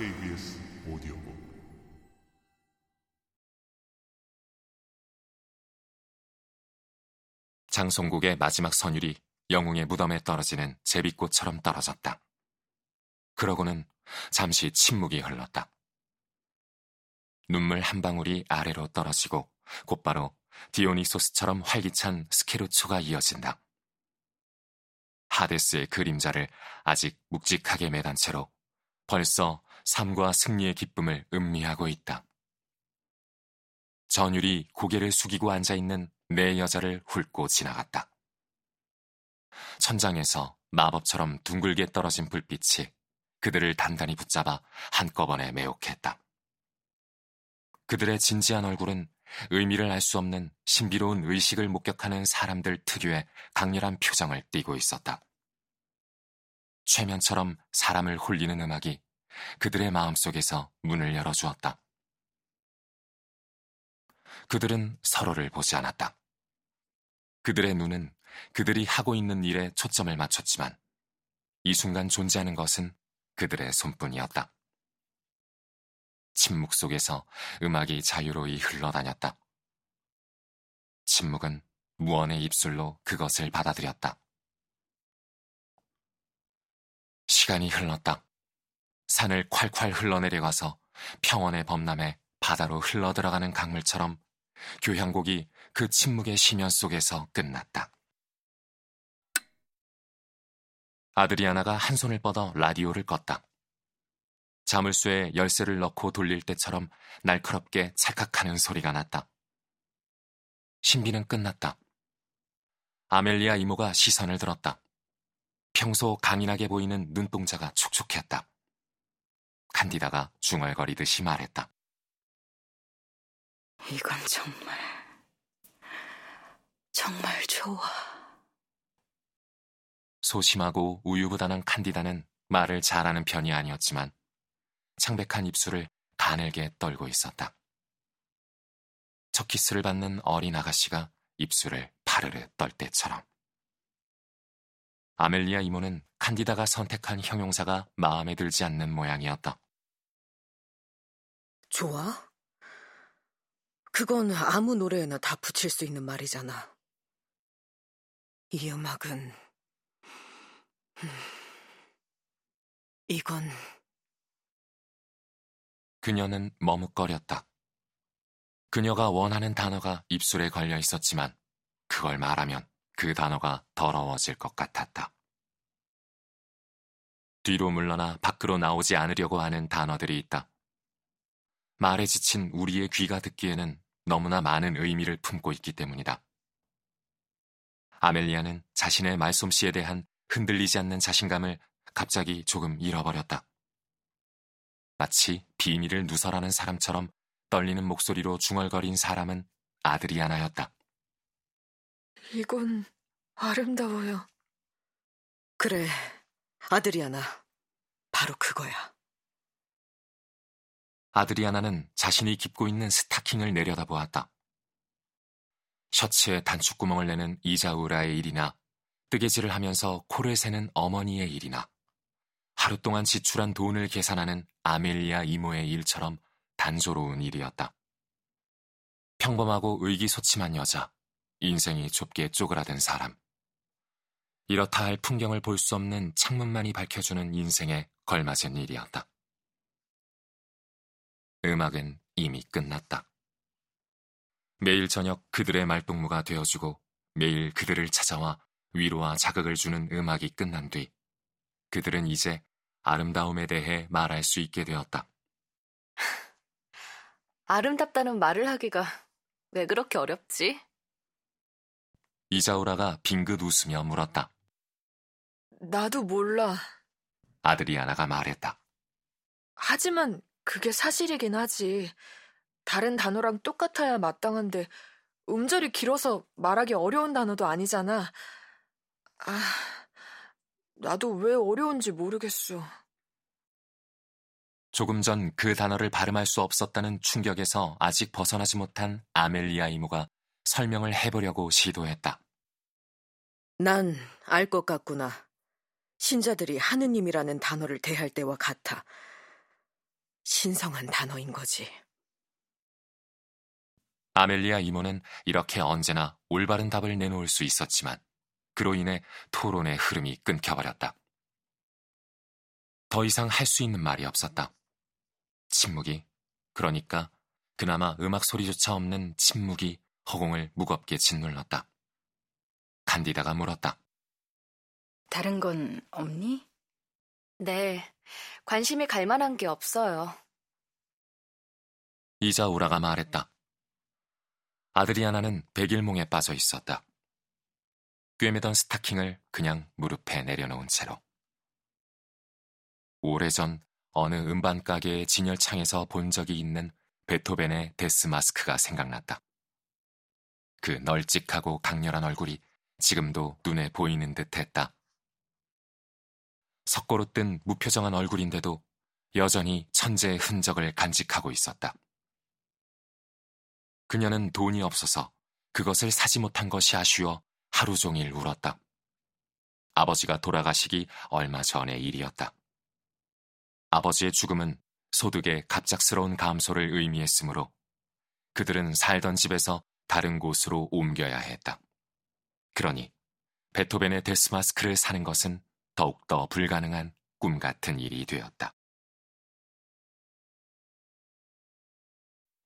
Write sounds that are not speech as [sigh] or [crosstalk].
KBS 오디오북 장송국의 마지막 선율이 영웅의 무덤에 떨어지는 제비꽃처럼 떨어졌다. 그러고는 잠시 침묵이 흘렀다. 눈물 한 방울이 아래로 떨어지고 곧바로 디오니소스처럼 활기찬 스케르초가 이어진다. 하데스의 그림자를 아직 묵직하게 매단 채로 벌써 삶과 승리의 기쁨을 음미하고 있다. 전율이 고개를 숙이고 앉아 있는 내 여자를 훑고 지나갔다. 천장에서 마법처럼 둥글게 떨어진 불빛이 그들을 단단히 붙잡아 한꺼번에 매혹했다. 그들의 진지한 얼굴은 의미를 알 수 없는 신비로운 의식을 목격하는 사람들 특유의 강렬한 표정을 띠고 있었다. 최면처럼 사람을 홀리는 음악이 그들의 마음속에서 문을 열어주었다. 그들은 서로를 보지 않았다. 그들의 눈은 그들이 하고 있는 일에 초점을 맞췄지만 이 순간 존재하는 것은 그들의 손뿐이었다. 침묵 속에서 음악이 자유로이 흘러다녔다. 침묵은 무언의 입술로 그것을 받아들였다. 시간이 흘렀다. 산을 콸콸 흘러내려가서 평원의 범람에 바다로 흘러들어가는 강물처럼 교향곡이 그 침묵의 심연 속에서 끝났다. 아드리아나가 한 손을 뻗어 라디오를 껐다. 자물쇠에 열쇠를 넣고 돌릴 때처럼 날카롭게 찰칵하는 소리가 났다. 신비는 끝났다. 아멜리아 이모가 시선을 들었다. 평소 강인하게 보이는 눈동자가 촉촉했다. 칸디다가 중얼거리듯이 말했다. 이건 정말, 정말 좋아. 소심하고 우유부단한 칸디다는 말을 잘하는 편이 아니었지만 창백한 입술을 가늘게 떨고 있었다. 첫 키스를 받는 어린 아가씨가 입술을 파르르 떨 때처럼. 아멜리아 이모는 칸디다가 선택한 형용사가 마음에 들지 않는 모양이었다. 좋아? 그건 아무 노래에나 다 붙일 수 있는 말이잖아. 이 음악은, 음, 이건 그녀는 머뭇거렸다. 그녀가 원하는 단어가 입술에 걸려 있었지만 그걸 말하면 그 단어가 더러워질 것 같았다. 뒤로 물러나 밖으로 나오지 않으려고 하는 단어들이 있다. 말에 지친 우리의 귀가 듣기에는 너무나 많은 의미를 품고 있기 때문이다. 아멜리아는 자신의 말솜씨에 대한 흔들리지 않는 자신감을 갑자기 조금 잃어버렸다. 마치 비밀을 누설하는 사람처럼 떨리는 목소리로 중얼거린 사람은 아드리아나였다. 이건 아름다워요. 그래, 아드리아나. 바로 그거야. 아드리아나는 자신이 입고 있는 스타킹을 내려다보았다. 셔츠에 단축구멍을 내는 이자우라의 일이나 뜨개질을 하면서 코를 세는 어머니의 일이나 하루 동안 지출한 돈을 계산하는 아멜리아 이모의 일처럼 단조로운 일이었다. 평범하고 의기소침한 여자, 인생이 좁게 쪼그라든 사람. 이렇다 할 풍경을 볼 수 없는 창문만이 밝혀주는 인생에 걸맞은 일이었다. 음악은 이미 끝났다. 매일 저녁 그들의 말동무가 되어주고 매일 그들을 찾아와 위로와 자극을 주는 음악이 끝난 뒤 그들은 이제 아름다움에 대해 말할 수 있게 되었다. [laughs] 아름답다는 말을 하기가 왜 그렇게 어렵지? 이자우라가 빙긋 웃으며 물었다. 나도 몰라. 아드리아나가 말했다. 하지만 그게 사실이긴 하지. 다른 단어랑 똑같아야 마땅한데 음절이 길어서 말하기 어려운 단어도 아니잖아. 아, 나도 왜 어려운지 모르겠어. 조금 전 그 단어를 발음할 수 없었다는 충격에서 아직 벗어나지 못한 아멜리아 이모가 설명을 해보려고 시도했다. 난 알 것 같구나. 신자들이 하느님이라는 단어를 대할 때와 같아. 신성한 단어인 거지. 아멜리아 이모는 이렇게 언제나 올바른 답을 내놓을 수 있었지만 그로 인해 토론의 흐름이 끊겨버렸다. 더 이상 할 수 있는 말이 없었다. 침묵이, 그러니까 그나마 음악 소리조차 없는 침묵이 허공을 무겁게 짓눌렀다. 간디다가 물었다. 다른 건 없니? 네, 관심이 갈 만한 게 없어요. 이자우라가 말했다. 아드리아나는 백일몽에 빠져 있었다. 꿰매던 스타킹을 그냥 무릎에 내려놓은 채로. 오래전 어느 음반 가게의 진열창에서 본 적이 있는 베토벤의 데스 마스크가 생각났다. 그 널찍하고 강렬한 얼굴이 지금도 눈에 보이는 듯 했다. 석고로 뜬 무표정한 얼굴인데도 여전히 천재의 흔적을 간직하고 있었다. 그녀는 돈이 없어서 그것을 사지 못한 것이 아쉬워 하루 종일 울었다. 아버지가 돌아가시기 얼마 전의 일이었다. 아버지의 죽음은 소득의 갑작스러운 감소를 의미했으므로 그들은 살던 집에서 다른 곳으로 옮겨야 했다. 그러니 베토벤의 데스마스크를 사는 것은 더욱더 불가능한 꿈 같은 일이 되었다.